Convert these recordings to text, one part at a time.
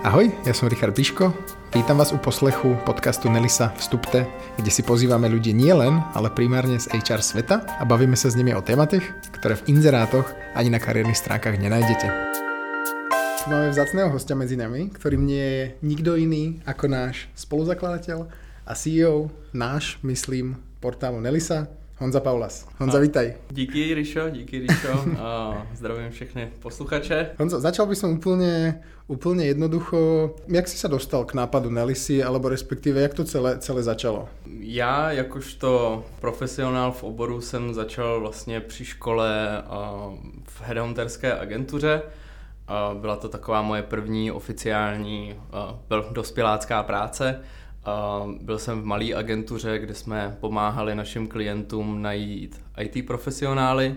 Ahoj, ja som Richard Piško. Vítam vás u poslechu podcastu Nelisa Vstupte, kde si pozývame ľudí nielen, ale primárne z HR sveta a bavíme sa s nimi o tématech, ktoré v inzerátoch ani na kariérnych stránkach nenájdete. Tu máme vzácného hostia medzi nami, ktorým nie je nikto iný ako náš spoluzakladateľ a CEO, náš, myslím, portálu Nelisa, Honza Paulas. Honza, a vítaj. Díky, Rišo, díky, Rišo. A zdravím všechny posluchače. Honzo, začal by som úplne, úplne jednoducho. Jak si sa dostal k nápadu Nelisy, alebo respektíve, jak to celé, celé začalo? Já jakožto profesionál v oboru jsem začal vlastně při škole v headhunterské agentuře. Byla to taková moje první oficiální dospělácká práce byl jsem v malé agentuře, kde jsme pomáhali našim klientům najít IT profesionály.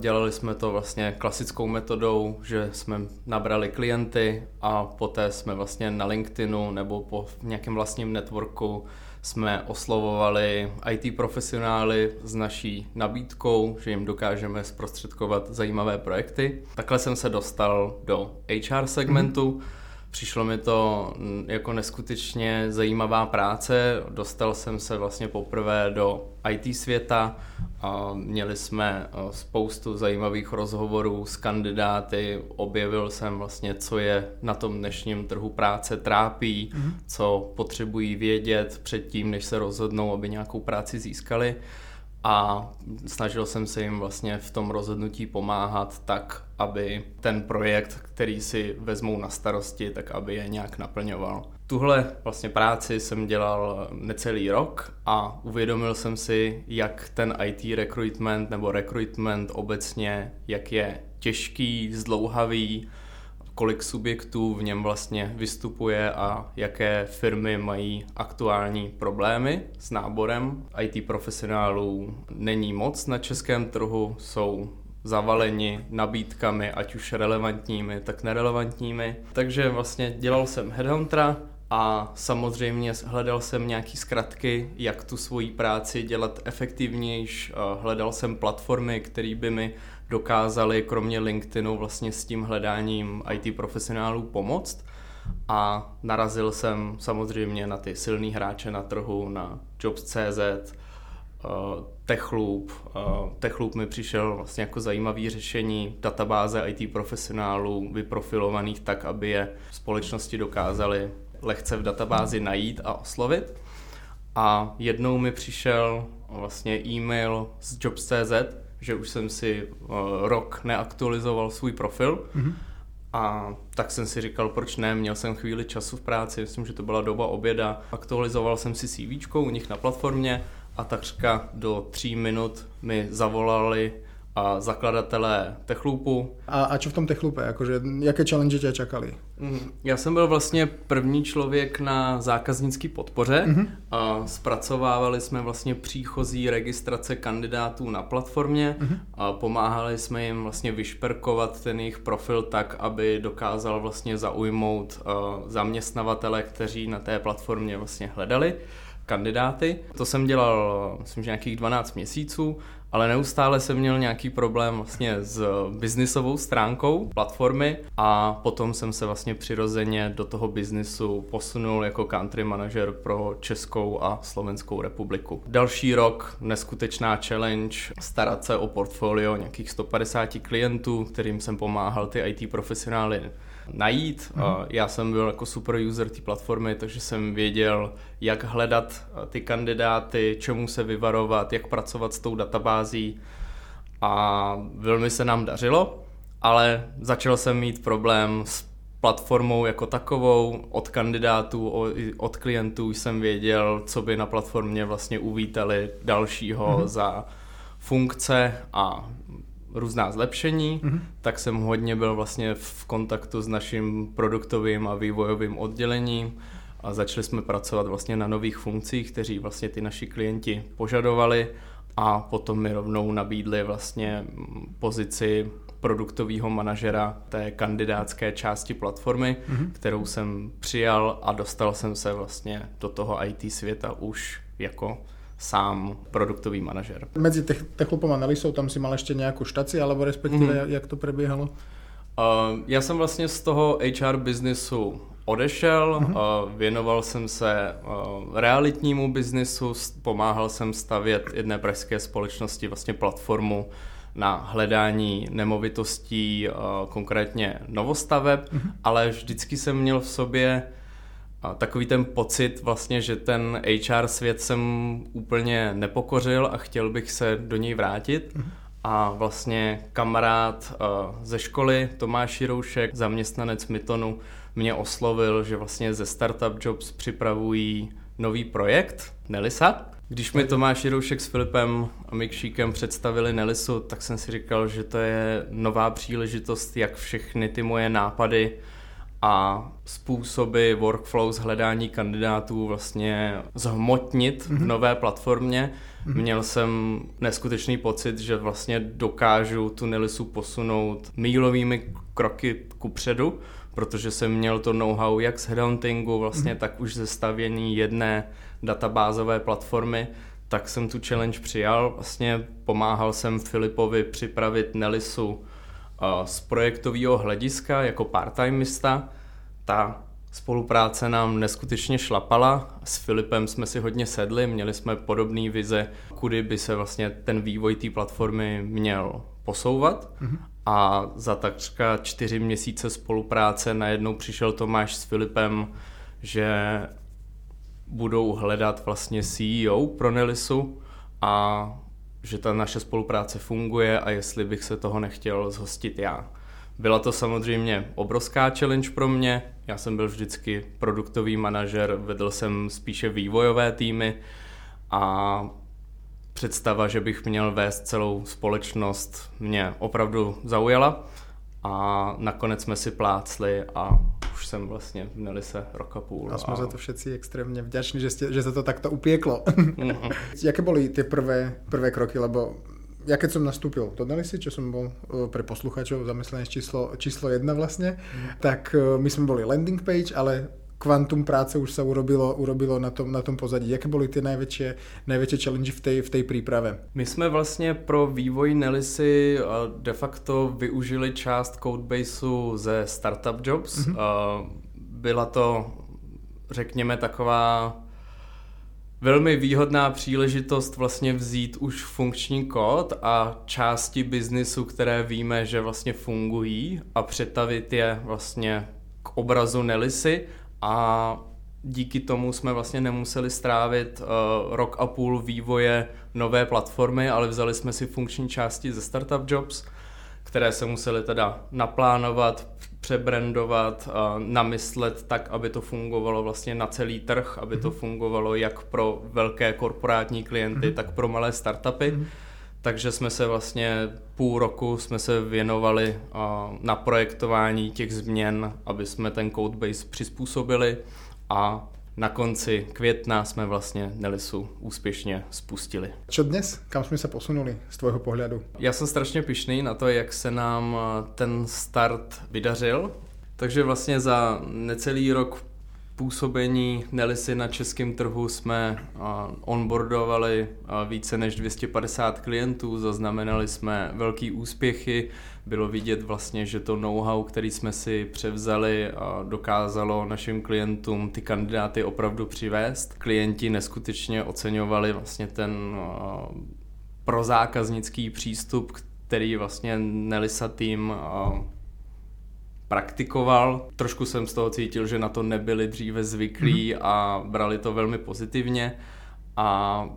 Dělali jsme to vlastně klasickou metodou, že jsme nabrali klienty a poté jsme vlastně na LinkedInu nebo po nějakém vlastním networku jsme oslovovali IT profesionály s naší nabídkou, že jim dokážeme zprostředkovat zajímavé projekty. Takhle jsem se dostal do HR segmentu. Mm-hmm Přišlo mi to mm, jako neskutečně zajímavá práce. Dostal jsem se vlastně poprvé do IT světa. A měli jsme spoustu zajímavých rozhovorů s kandidáty. Objevil jsem vlastně, co je na tom dnešním trhu práce trápí, mm-hmm. co potřebují vědět předtím, než se rozhodnou, aby nějakou práci získali a snažil jsem se jim vlastně v tom rozhodnutí pomáhat tak, aby ten projekt, který si vezmou na starosti, tak aby je nějak naplňoval. Tuhle vlastně práci jsem dělal necelý rok a uvědomil jsem si, jak ten IT recruitment nebo recruitment obecně, jak je těžký, zdlouhavý, kolik subjektů v něm vlastně vystupuje a jaké firmy mají aktuální problémy s náborem. IT profesionálů není moc na českém trhu, jsou zavaleni nabídkami, ať už relevantními, tak nerelevantními. Takže vlastně dělal jsem headhuntera a samozřejmě hledal jsem nějaký zkratky, jak tu svoji práci dělat efektivnější. Hledal jsem platformy, které by mi dokázali kromě LinkedInu vlastně s tím hledáním IT profesionálů pomoct a narazil jsem samozřejmě na ty silný hráče na trhu, na Jobs.cz, uh, Techloop. Uh, Techloop mi přišel vlastně jako zajímavý řešení databáze IT profesionálů vyprofilovaných tak, aby je společnosti dokázaly lehce v databázi najít a oslovit. A jednou mi přišel vlastně e-mail z Jobs.cz, že už jsem si uh, rok neaktualizoval svůj profil mm-hmm. a tak jsem si říkal, proč ne, měl jsem chvíli času v práci, myslím, že to byla doba oběda, aktualizoval jsem si CV u nich na platformě a takřka do tří minut mi zavolali a zakladatelé Techloopu. A, a čo v tom Techloope? Jakože, jaké challenge tě čakali? Mm, já jsem byl vlastně první člověk na zákaznické podpoře mm-hmm. a zpracovávali jsme vlastně příchozí registrace kandidátů na platformě mm-hmm. a pomáhali jsme jim vlastně vyšperkovat ten jejich profil tak, aby dokázal vlastně zaujmout zaměstnavatele, kteří na té platformě vlastně hledali kandidáty. To jsem dělal, myslím, že nějakých 12 měsíců ale neustále jsem měl nějaký problém vlastně s biznisovou stránkou platformy a potom jsem se vlastně přirozeně do toho biznisu posunul jako country manager pro Českou a Slovenskou republiku. Další rok neskutečná challenge, starat se o portfolio nějakých 150 klientů, kterým jsem pomáhal ty IT profesionály najít. Mm-hmm. Já jsem byl jako super user té platformy, takže jsem věděl, jak hledat ty kandidáty, čemu se vyvarovat, jak pracovat s tou databází a velmi se nám dařilo, ale začal jsem mít problém s platformou jako takovou, od kandidátů, od klientů jsem věděl, co by na platformě vlastně uvítali dalšího mm-hmm. za funkce a různá zlepšení, mm-hmm. tak jsem hodně byl vlastně v kontaktu s naším produktovým a vývojovým oddělením a začali jsme pracovat vlastně na nových funkcích, kteří vlastně ty naši klienti požadovali a potom mi rovnou nabídli vlastně pozici produktového manažera té kandidátské části platformy, mm-hmm. kterou jsem přijal a dostal jsem se vlastně do toho IT světa už jako sám produktový manažer. Mezi Techlopom a Nelisou tam si mal ještě nějakou štaci, alebo respektive mm-hmm. jak to prebiehalo? Uh, já jsem vlastně z toho HR biznisu odešel, uh-huh. věnoval jsem se realitnímu biznisu, pomáhal jsem stavět jedné pražské společnosti vlastně platformu na hledání nemovitostí, konkrétně novostaveb, uh-huh. ale vždycky jsem měl v sobě takový ten pocit vlastně, že ten HR svět jsem úplně nepokořil a chtěl bych se do něj vrátit. Uh-huh. A vlastně kamarád ze školy, Tomáš Jiroušek, zaměstnanec Mytonu, mě oslovil, že vlastně ze Startup Jobs připravují nový projekt Nelisa. Když mi Tomáš Jiroušek s Filipem a Mikšíkem představili Nelisu, tak jsem si říkal, že to je nová příležitost, jak všechny ty moje nápady a způsoby workflows hledání kandidátů vlastně zhmotnit mm-hmm. v mhm. nové platformě. Mm-hmm. Měl jsem neskutečný pocit, že vlastně dokážu tu Nelisu posunout mílovými kroky kupředu protože jsem měl to know-how jak z headhuntingu, vlastně mm. tak už ze stavění jedné databázové platformy, tak jsem tu challenge přijal. Vlastně pomáhal jsem Filipovi připravit Nelisu z projektového hlediska jako part-timista. Ta spolupráce nám neskutečně šlapala. S Filipem jsme si hodně sedli, měli jsme podobné vize, kudy by se vlastně ten vývoj té platformy měl posouvat. Mm-hmm a za takřka čtyři měsíce spolupráce najednou přišel Tomáš s Filipem, že budou hledat vlastně CEO pro Nelisu a že ta naše spolupráce funguje a jestli bych se toho nechtěl zhostit já. Byla to samozřejmě obrovská challenge pro mě. Já jsem byl vždycky produktový manažer, vedl jsem spíše vývojové týmy a představa, že bych měl vést celou společnost, mě opravdu zaujala a nakonec jsme si plácli a už jsem vlastně měli se rok a půl. A jsme a... za to všetci extrémně vděční, že, ste, že se to takto upieklo. Mm-hmm. Jaké byly ty prvé, prvé kroky, lebo ja keď som nastúpil do Nelisi, čo som bol e, pre posluchačov zamyslené číslo, číslo jedna vlastne, mm. tak e, my sme boli landing page, ale kvantum práce už sa urobilo, urobilo na tom, na tom pozadí. Jaké byly ty největší, největší challenge v té v tej příprave? My jsme vlastně pro vývoj Nelisy de facto využili část codebaseu ze Startup Jobs. Mm-hmm. Byla to, řekněme, taková velmi výhodná příležitost vlastně vzít už funkční kód a části biznisu, které víme, že vlastně fungují a přetavit je vlastně k obrazu Nelisy a díky tomu jsme vlastně nemuseli strávit uh, rok a půl vývoje nové platformy, ale vzali jsme si funkční části ze Startup Jobs, které se museli teda naplánovat, přebrandovat, uh, namyslet tak, aby to fungovalo vlastně na celý trh, aby to mhm. fungovalo jak pro velké korporátní klienty, mm-hmm. tak pro malé startupy. Mm-hmm. Takže jsme se vlastně půl roku jsme se věnovali na projektování těch změn, aby jsme ten codebase přizpůsobili a na konci května jsme vlastně Nelisu úspěšně spustili. Co dnes? Kam jsme se posunuli z tvého pohledu? Já jsem strašně pišný na to, jak se nám ten start vydařil. Takže vlastně za necelý rok působení Nelisy na českém trhu jsme onboardovali více než 250 klientů, zaznamenali jsme velký úspěchy, bylo vidět vlastně, že to know-how, který jsme si převzali, dokázalo našim klientům ty kandidáty opravdu přivést. Klienti neskutečně oceňovali vlastně ten prozákaznický přístup, který vlastně Nelisa tým praktikoval. Trošku jsem z toho cítil, že na to nebyli dříve zvyklí mm-hmm. a brali to velmi pozitivně a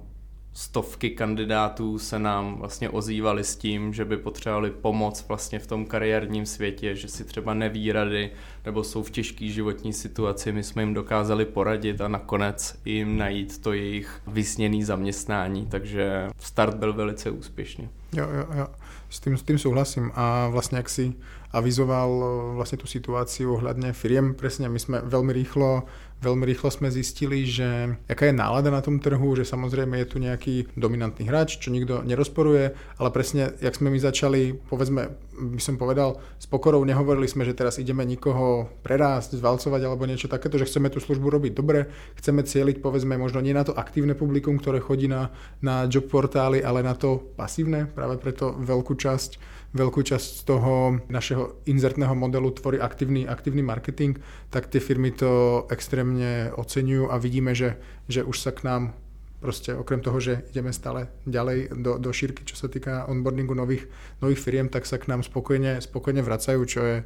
stovky kandidátů se nám vlastně ozývali s tím, že by potřebovali pomoc vlastně v tom kariérním světě, že si třeba neví rady nebo jsou v těžké životní situaci, my jsme jim dokázali poradit a nakonec jim najít to jejich vysněné zaměstnání, takže start byl velice úspěšný. Jo, jo, jo, s tím, s tím souhlasím a vlastně jak si avizoval eh, vlastně tu situaci ohľadne firiem. Presne, my jsme velmi rýchlo Veľmi rýchlo sme zistili, že jaká je nálada na tom trhu, že samozrejme je tu nejaký dominantný hráč, čo nikto nerozporuje, ale presne, jak sme my začali, povedzme, by som povedal, s pokorou nehovorili sme, že teraz ideme nikoho prerásť, zvalcovať alebo niečo takéto, že chceme tú službu robiť dobre, chceme cieliť, povedzme, možno nie na to aktívne publikum, ktoré chodí na, na job portály, ale na to pasívne, práve preto veľkú časť veľkú časť z toho našeho inzertného modelu tvorí aktívny, aktívny marketing, tak tie firmy to extrémne oceňujú a vidíme, že, že už sa k nám proste okrem toho, že ideme stále ďalej do, do šírky, čo sa týka onboardingu nových, nových firiem, tak sa k nám spokojne, spokojne vracajú, čo je,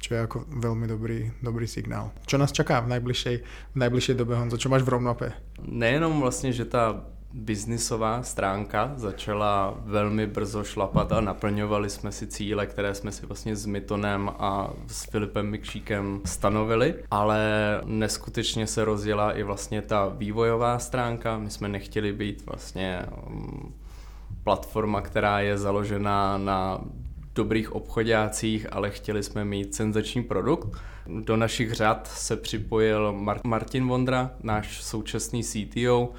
čo je ako veľmi dobrý, dobrý signál. Čo nás čaká v najbližšej, v najbližšej dobe, Honzo? Čo máš v roadmape? Nejenom vlastně, že ta biznisová stránka začala velmi brzo šlapat a naplňovali jsme si cíle, které jsme si vlastně s Mitonem a s Filipem Mikšíkem stanovili, ale neskutečně se rozjela i vlastně ta vývojová stránka. My jsme nechtěli být vlastně um, platforma, která je založená na dobrých obchodácích, ale chtěli jsme mít senzační produkt. Do našich řad se připojil Martin Vondra, náš současný CTO,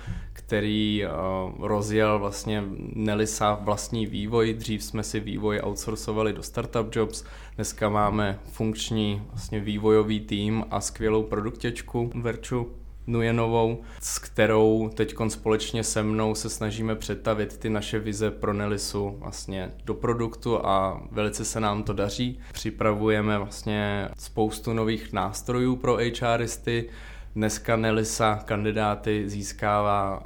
který uh, rozjel vlastně Nelisa vlastní vývoj. Dřív jsme si vývoj outsourcovali do Startup Jobs, dneska máme funkční vlastně vývojový tým a skvělou produktěčku Verču Nujenovou, s kterou teď společně se mnou se snažíme přetavit ty naše vize pro Nelisu vlastně do produktu a velice se nám to daří. Připravujeme vlastně spoustu nových nástrojů pro HRisty, Dneska Nelisa kandidáty získává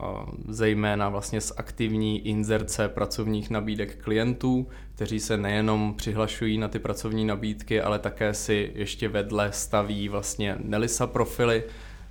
zejména vlastně z aktivní inzerce pracovních nabídek klientů, kteří se nejenom přihlašují na ty pracovní nabídky, ale také si ještě vedle staví vlastně Nelisa profily,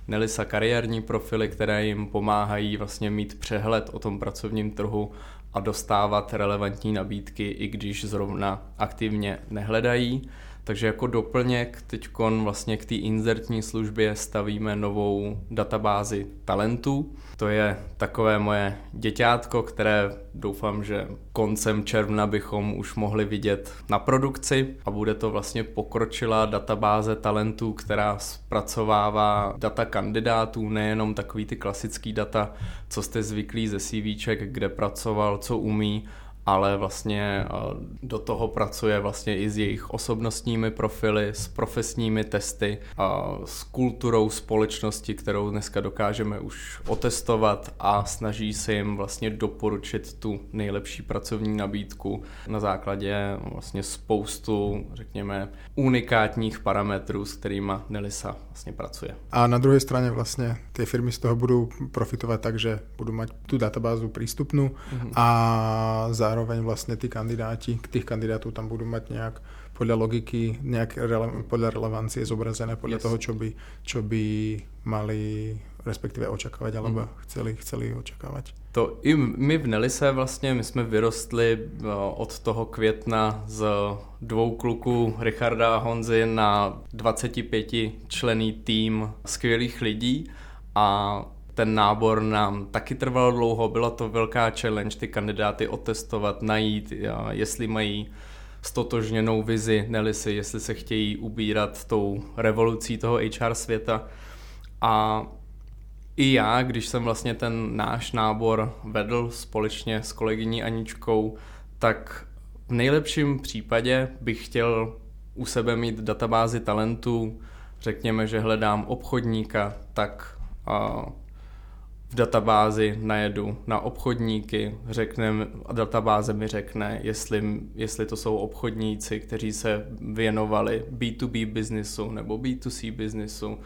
Nelisa kariérní profily, které jim pomáhají vlastně mít přehled o tom pracovním trhu a dostávat relevantní nabídky, i když zrovna aktivně nehledají. Takže jako doplněk teď vlastně k té inzertní službě stavíme novou databázi talentů. To je takové moje děťátko, které doufám, že koncem června bychom už mohli vidět na produkci a bude to vlastně pokročilá databáze talentů, která zpracovává data kandidátů, nejenom takový ty klasický data, co jste zvyklí ze CVček, kde pracoval, co umí, ale vlastně do toho pracuje vlastně i s jejich osobnostními profily, s profesními testy, a s kulturou společnosti, kterou dneska dokážeme už otestovat a snaží se jim vlastně doporučit tu nejlepší pracovní nabídku na základě vlastně spoustu, řekněme, unikátních parametrů, s kterými Nelisa vlastně pracuje. A na druhé straně vlastně ty firmy z toho budou profitovat tak, že budou mít tu databázu přístupnou mm-hmm. a zároveň zároveň vlastně ty kandidáti, k těch kandidátů tam budou mít nějak podle logiky, nějak rele, podle relevancie zobrazené, podle yes. toho, čo by, čo by mali respektive očekávat, alebo mm. chceli, chceli očekávat. To i my v Nelise vlastně, my jsme vyrostli no, od toho května z dvou kluků Richarda a Honzy na 25 člený tým skvělých lidí a ten nábor nám taky trval dlouho, byla to velká challenge ty kandidáty otestovat, najít, jestli mají stotožněnou vizi Nelisy, jestli se chtějí ubírat tou revolucí toho HR světa. A i já, když jsem vlastně ten náš nábor vedl společně s kolegyní Aničkou, tak v nejlepším případě bych chtěl u sebe mít databázi talentů, řekněme, že hledám obchodníka, tak v databázi najedu na obchodníky, řekne, a databáze mi řekne, jestli, jestli to jsou obchodníci, kteří se věnovali B2B biznisu nebo B2C biznisu,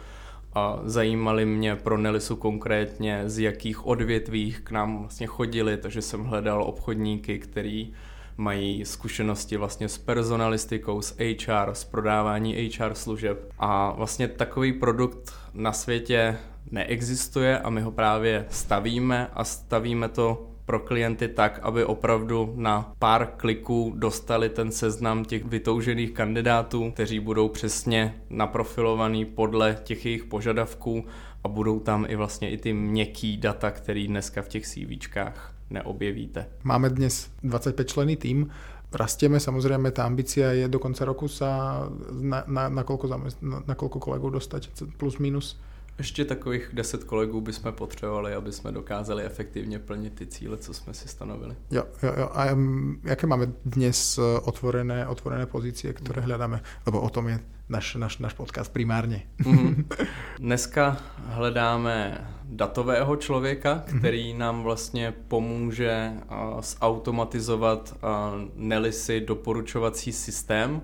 a zajímali mě pro Nelisu konkrétně, z jakých odvětvích k nám vlastně chodili, takže jsem hledal obchodníky, který mají zkušenosti vlastně s personalistikou, s HR, s prodávání HR služeb. A vlastně takový produkt na světě neexistuje a my ho právě stavíme a stavíme to pro klienty tak, aby opravdu na pár kliků dostali ten seznam těch vytoužených kandidátů, kteří budou přesně naprofilovaný podle těch jejich požadavků a budou tam i vlastně i ty měkký data, který dneska v těch CVčkách neobjevíte. Máme dnes 25 člený tým, rastieme, samozrejme tá ambícia je do konca roku sa na, na, na, koľko, na, na koľko kolegov dostať, plus minus? Ještě takových deset kolegů bychom potřebovali, aby jsme dokázali efektivně plnit ty cíle, co jsme si stanovili. Jo, jo, jo. A um, jaké máme dnes uh, otvorené, otvorené pozície, které hledáme? Lebo o tom je náš, náš, náš podcast primárně. Mm-hmm. Dneska hledáme datového člověka, mhm. který mm-hmm. nám vlastně pomůže uh, zautomatizovat uh, Nelisy doporučovací systém,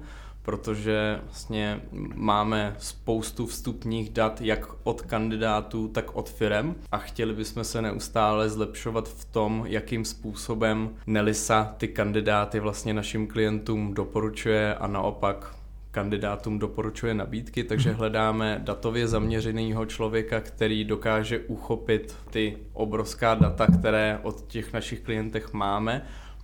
protože vlastně máme spoustu vstupních dat jak od kandidátů, tak od firem a chtěli bychom se neustále zlepšovat v tom, jakým způsobem Nelisa ty kandidáty vlastně našim klientům doporučuje a naopak kandidátům doporučuje nabídky, takže mhm. hledáme datově zaměřeného člověka, který dokáže uchopit ty obrovská data, které od těch našich klientech máme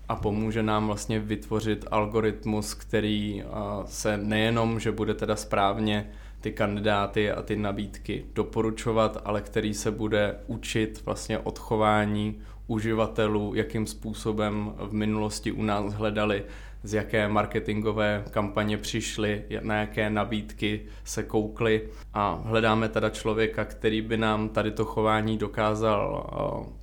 a pomůže nám vlastně vytvořit algoritmus, který se nejenom, že bude teda správně ty kandidáty a ty nabídky doporučovat, ale který se bude učit vlastně odchování uživatelů, jakým způsobem v minulosti u nás hledali z jaké marketingové kampaně přišli, na jaké nabídky se koukli. A hledáme teda člověka, který by nám tady to chování dokázal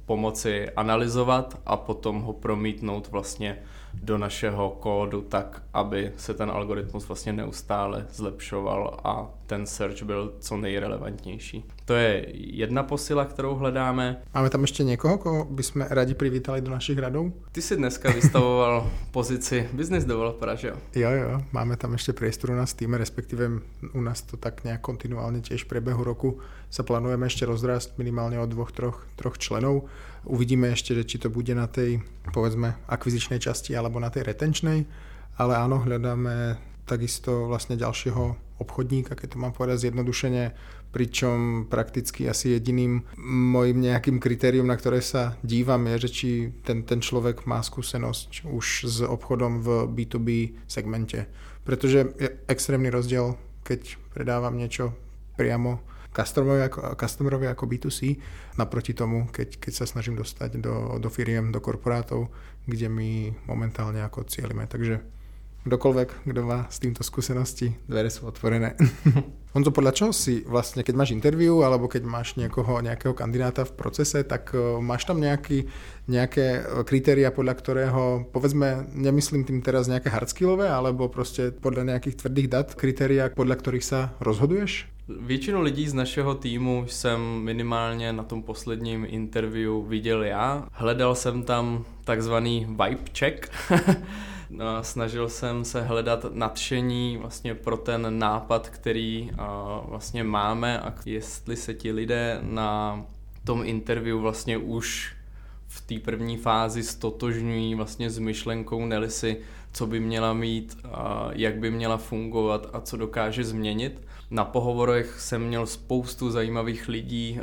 pomoci analyzovat a potom ho promítnout vlastně do našeho kódu tak, aby se ten algoritmus vlastně neustále zlepšoval a ten search byl co nejrelevantnější. To je jedna posila, kterou hledáme. Máme tam ještě někoho, koho bychom rádi přivítali do našich radů? Ty si dneska vystavoval pozici business developera, že jo? Jo, jo, máme tam ještě priestoru na týme, respektive u nás to tak nějak kontinuálně těž v průběhu roku se plánujeme ještě rozrást minimálně o dvoch, troch, troch členů. Uvidíme ještě, či to bude na tej, povedzme, akvizičnej časti alebo na tej retenčnej, ale áno, hľadáme takisto vlastne ďalšieho obchodníka, keď to mám povedať zjednodušene, pričom prakticky asi jediným mojím nejakým kritérium, na ktoré sa dívam, je, že či ten, ten človek má skúsenosť už s obchodom v B2B segmente. Pretože je extrémny rozdiel, keď predávam niečo priamo customerovi ako, customerovi ako B2C, naproti tomu, keď, keď sa snažím dostať do, do firiem, do korporátov, kde my momentálne ako cieľime. Takže kdokoľvek, kdo má s týmto skúsenosti, dvere sú otvorené. Honzo, podľa čoho si vlastne, keď máš interview alebo keď máš niekoho, nejakého kandidáta v procese, tak uh, máš tam nejaký, nejaké kritéria, podľa ktorého, povedzme, nemyslím tým teraz nejaké hardskillové, alebo prostě podľa nejakých tvrdých dat, kritéria, podľa ktorých sa rozhoduješ? Většinu lidí z našeho týmu jsem minimálně na tom posledním interview viděl já. Hledal jsem tam takzvaný vibe check. No, snažil jsem se hledat nadšení vlastně pro ten nápad, který vlastně máme a jestli se ti lidé na tom interview vlastně už v té první fázi stotožňují vlastně s myšlenkou Nelisy, co by měla mít, jak by měla fungovat a co dokáže změnit. Na pohovorech jsem měl spoustu zajímavých lidí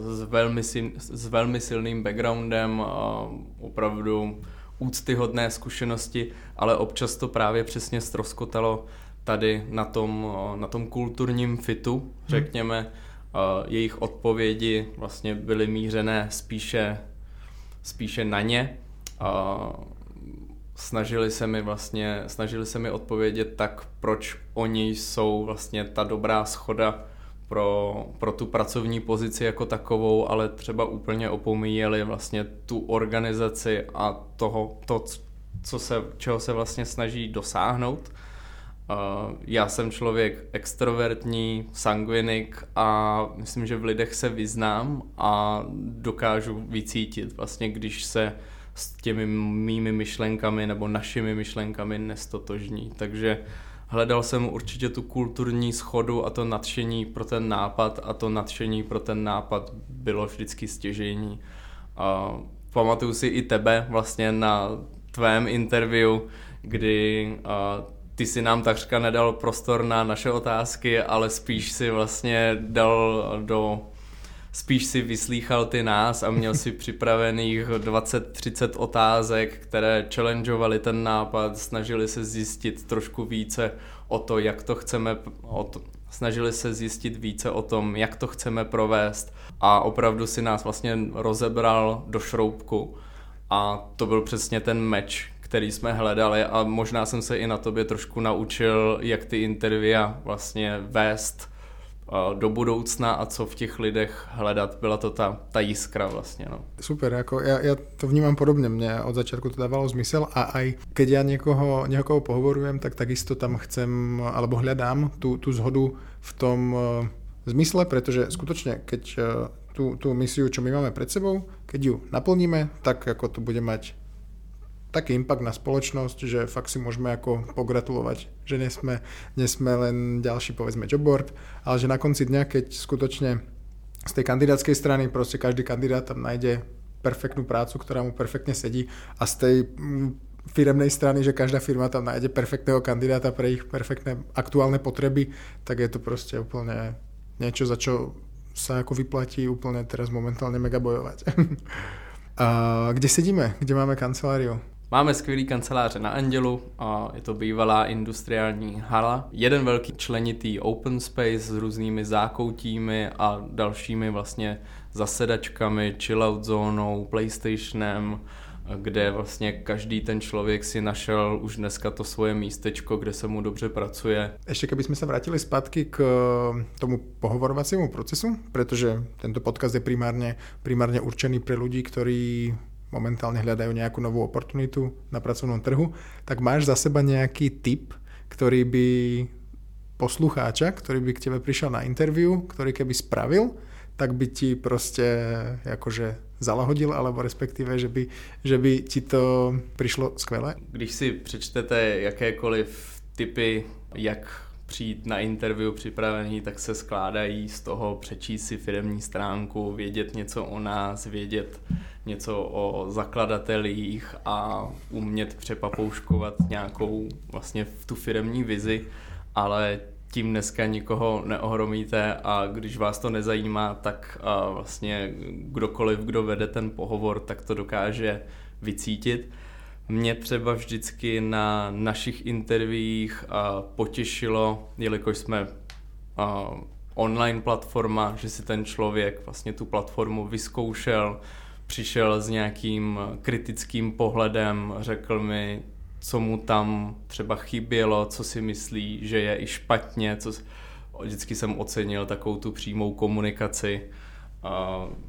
s velmi, s velmi silným backgroundem, opravdu úctyhodné zkušenosti, ale občas to právě přesně stroskotalo tady na tom, na tom kulturním fitu, hmm. řekněme. Hmm. Jejich odpovědi vlastně byly mířené spíše, spíše na ně. Snažili se mi vlastně, snažili se mi odpovědět tak, proč oni jsou vlastně ta dobrá schoda pro, pro tu pracovní pozici jako takovou, ale třeba úplně opomíjeli vlastně tu organizaci a toho, to, co se, čeho se vlastně snaží dosáhnout. Uh, já jsem člověk extrovertní, sanguinik a myslím, že v lidech se vyznám a dokážu vycítit vlastně, když se s těmi mými myšlenkami nebo našimi myšlenkami nestotožní. Takže uh, hledal jsem určitě tu kulturní schodu a to nadšení pro ten nápad a to nadšení pro ten nápad bylo vždycky stěžení. A pamatuju si i tebe vlastně na tvém interview, kdy a, ty si nám takřka nedal prostor na naše otázky, ale spíš si vlastně dal do spíš si vyslýchal ty nás a měl si připravených 20-30 otázek, které challengeovaly ten nápad, snažili se zjistit trošku více o to, jak to chceme, o to, snažili se zjistit více o tom, jak to chceme provést. A opravdu si nás vlastně rozebral do šroubku. A to byl přesně ten meč, který jsme hledali. A možná jsem se i na tobě trošku naučil, jak ty intervia vlastně vést, do budoucna a co v těch lidech hledat. Byla to ta, ta jiskra vlastně. No. Super, jako já, já to vnímám podobně. Mně od začátku to dávalo zmysel a aj keď já někoho, někoho pohovorujem, tak takisto tam chcem, alebo hľadám tu, tu zhodu v tom uh, zmysle, pretože skutočne, keď uh, tú, tú misiu, čo my máme pred sebou, keď ju naplníme, tak ako to bude mať taký impact na spoločnosť, že fakt si môžeme ako pogratulovať, že nesme, nesme len ďalší povedzme jobboard, ale že na konci dňa, keď skutočne z tej kandidátskej strany proste každý kandidát tam nájde perfektnú prácu, ktorá mu perfektne sedí a z tej mm, firemnej strany, že každá firma tam nájde perfektného kandidáta pre ich perfektné aktuálne potreby, tak je to proste úplne niečo, za čo sa ako vyplatí úplne teraz momentálne mega bojovať. a kde sedíme? Kde máme kanceláriu? Máme skvělý kanceláře na Andělu, a je to bývalá industriální hala. Jeden velký členitý open space s různými zákoutími a dalšími vlastně zasedačkami, chillout zónou, playstationem, kde vlastně každý ten člověk si našel už dneska to svoje místečko, kde se mu dobře pracuje. Ještě jsme se vrátili zpátky k eh, tomu pohovorovacímu procesu, protože tento podcast je primárně, primárně určený pro lidi, kteří momentálne hľadajú nejakú novú oportunitu na pracovnom trhu, tak máš za seba nejaký tip, ktorý by poslucháča, ktorý by k tebe prišiel na interview, ktorý keby spravil, tak by ti prostě jakože zalahodil, alebo respektive, že by, že by ti to přišlo skvěle? Když si přečtete jakékoliv typy, jak přijít na interview připravený, tak se skládají z toho přečíst si firmní stránku, vědět něco o nás, vědět něco o zakladatelích a umět přepapouškovat nějakou vlastně v tu firmní vizi, ale tím dneska nikoho neohromíte a když vás to nezajímá, tak vlastně kdokoliv, kdo vede ten pohovor, tak to dokáže vycítit. Mě třeba vždycky na našich intervích potěšilo, jelikož jsme online platforma, že si ten člověk vlastně tu platformu vyzkoušel, přišel s nějakým kritickým pohledem, řekl mi, co mu tam třeba chybělo, co si myslí, že je i špatně, co vždycky jsem ocenil takovou tu přímou komunikaci,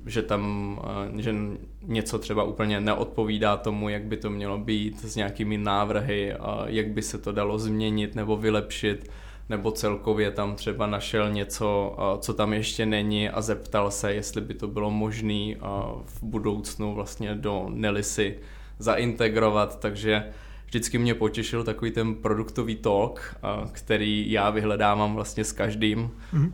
že tam že něco třeba úplně neodpovídá tomu, jak by to mělo být, s nějakými návrhy, jak by se to dalo změnit nebo vylepšit nebo celkově tam třeba našel něco, co tam ještě není a zeptal se, jestli by to bylo možné v budoucnu vlastně do Nelisy zaintegrovat, takže vždycky mě potěšil takový ten produktový talk, který já vyhledávám vlastně s každým. Mm-hmm.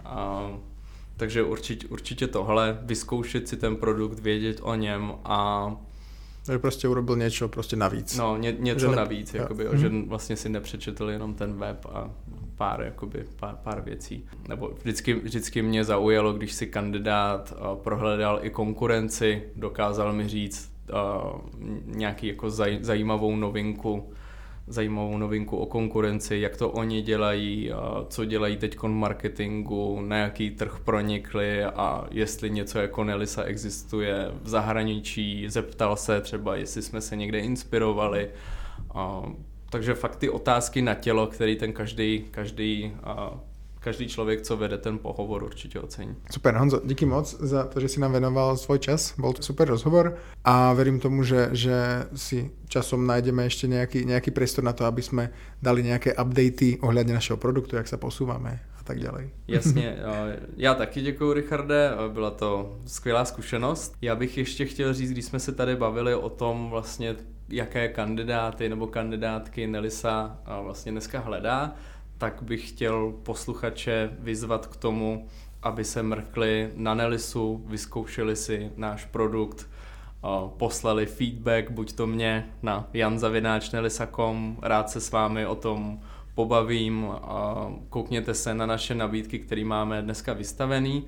Takže určitě, určitě tohle, vyzkoušet si ten produkt, vědět o něm a že prostě urobil něco prostě navíc. No, ně, něco že navíc, jakoby, mm-hmm. že vlastně si nepřečetl jenom ten web a pár, jakoby, pár, pár věcí. Nebo vždycky, vždycky mě zaujalo, když si kandidát uh, prohledal i konkurenci, dokázal mi říct uh, nějaký jako zaj, zajímavou novinku, zajímavou novinku o konkurenci, jak to oni dělají, co dělají teď v marketingu, na jaký trh pronikli a jestli něco jako Nelisa existuje v zahraničí, zeptal se třeba, jestli jsme se někde inspirovali. Takže fakt ty otázky na tělo, který ten každý, každý každý člověk, co vede ten pohovor, určitě ocení. Super, Honzo, díky moc za to, že si nám věnoval svůj čas. Byl to super rozhovor a verím tomu, že, že si časom najdeme ještě nějaký, nějaký prostor na to, aby jsme dali nějaké updaty ohledně našeho produktu, jak se posouváme a tak dále. Jasně, já taky děkuji, Richarde, byla to skvělá zkušenost. Já bych ještě chtěl říct, když jsme se tady bavili o tom vlastně, jaké kandidáty nebo kandidátky Nelisa vlastně dneska hledá, tak bych chtěl posluchače vyzvat k tomu, aby se mrkli na Nelisu, vyzkoušeli si náš produkt, poslali feedback, buď to mě na janzavináčnelisa.com, rád se s vámi o tom pobavím, koukněte se na naše nabídky, které máme dneska vystavený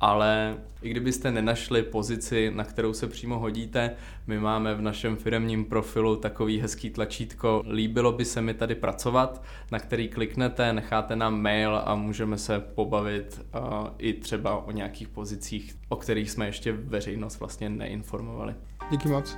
ale i kdybyste nenašli pozici, na kterou se přímo hodíte, my máme v našem firmním profilu takový hezký tlačítko líbilo by se mi tady pracovat, na který kliknete, necháte nám mail a můžeme se pobavit uh, i třeba o nějakých pozicích, o kterých jsme ještě veřejnost vlastně neinformovali. Díky moc.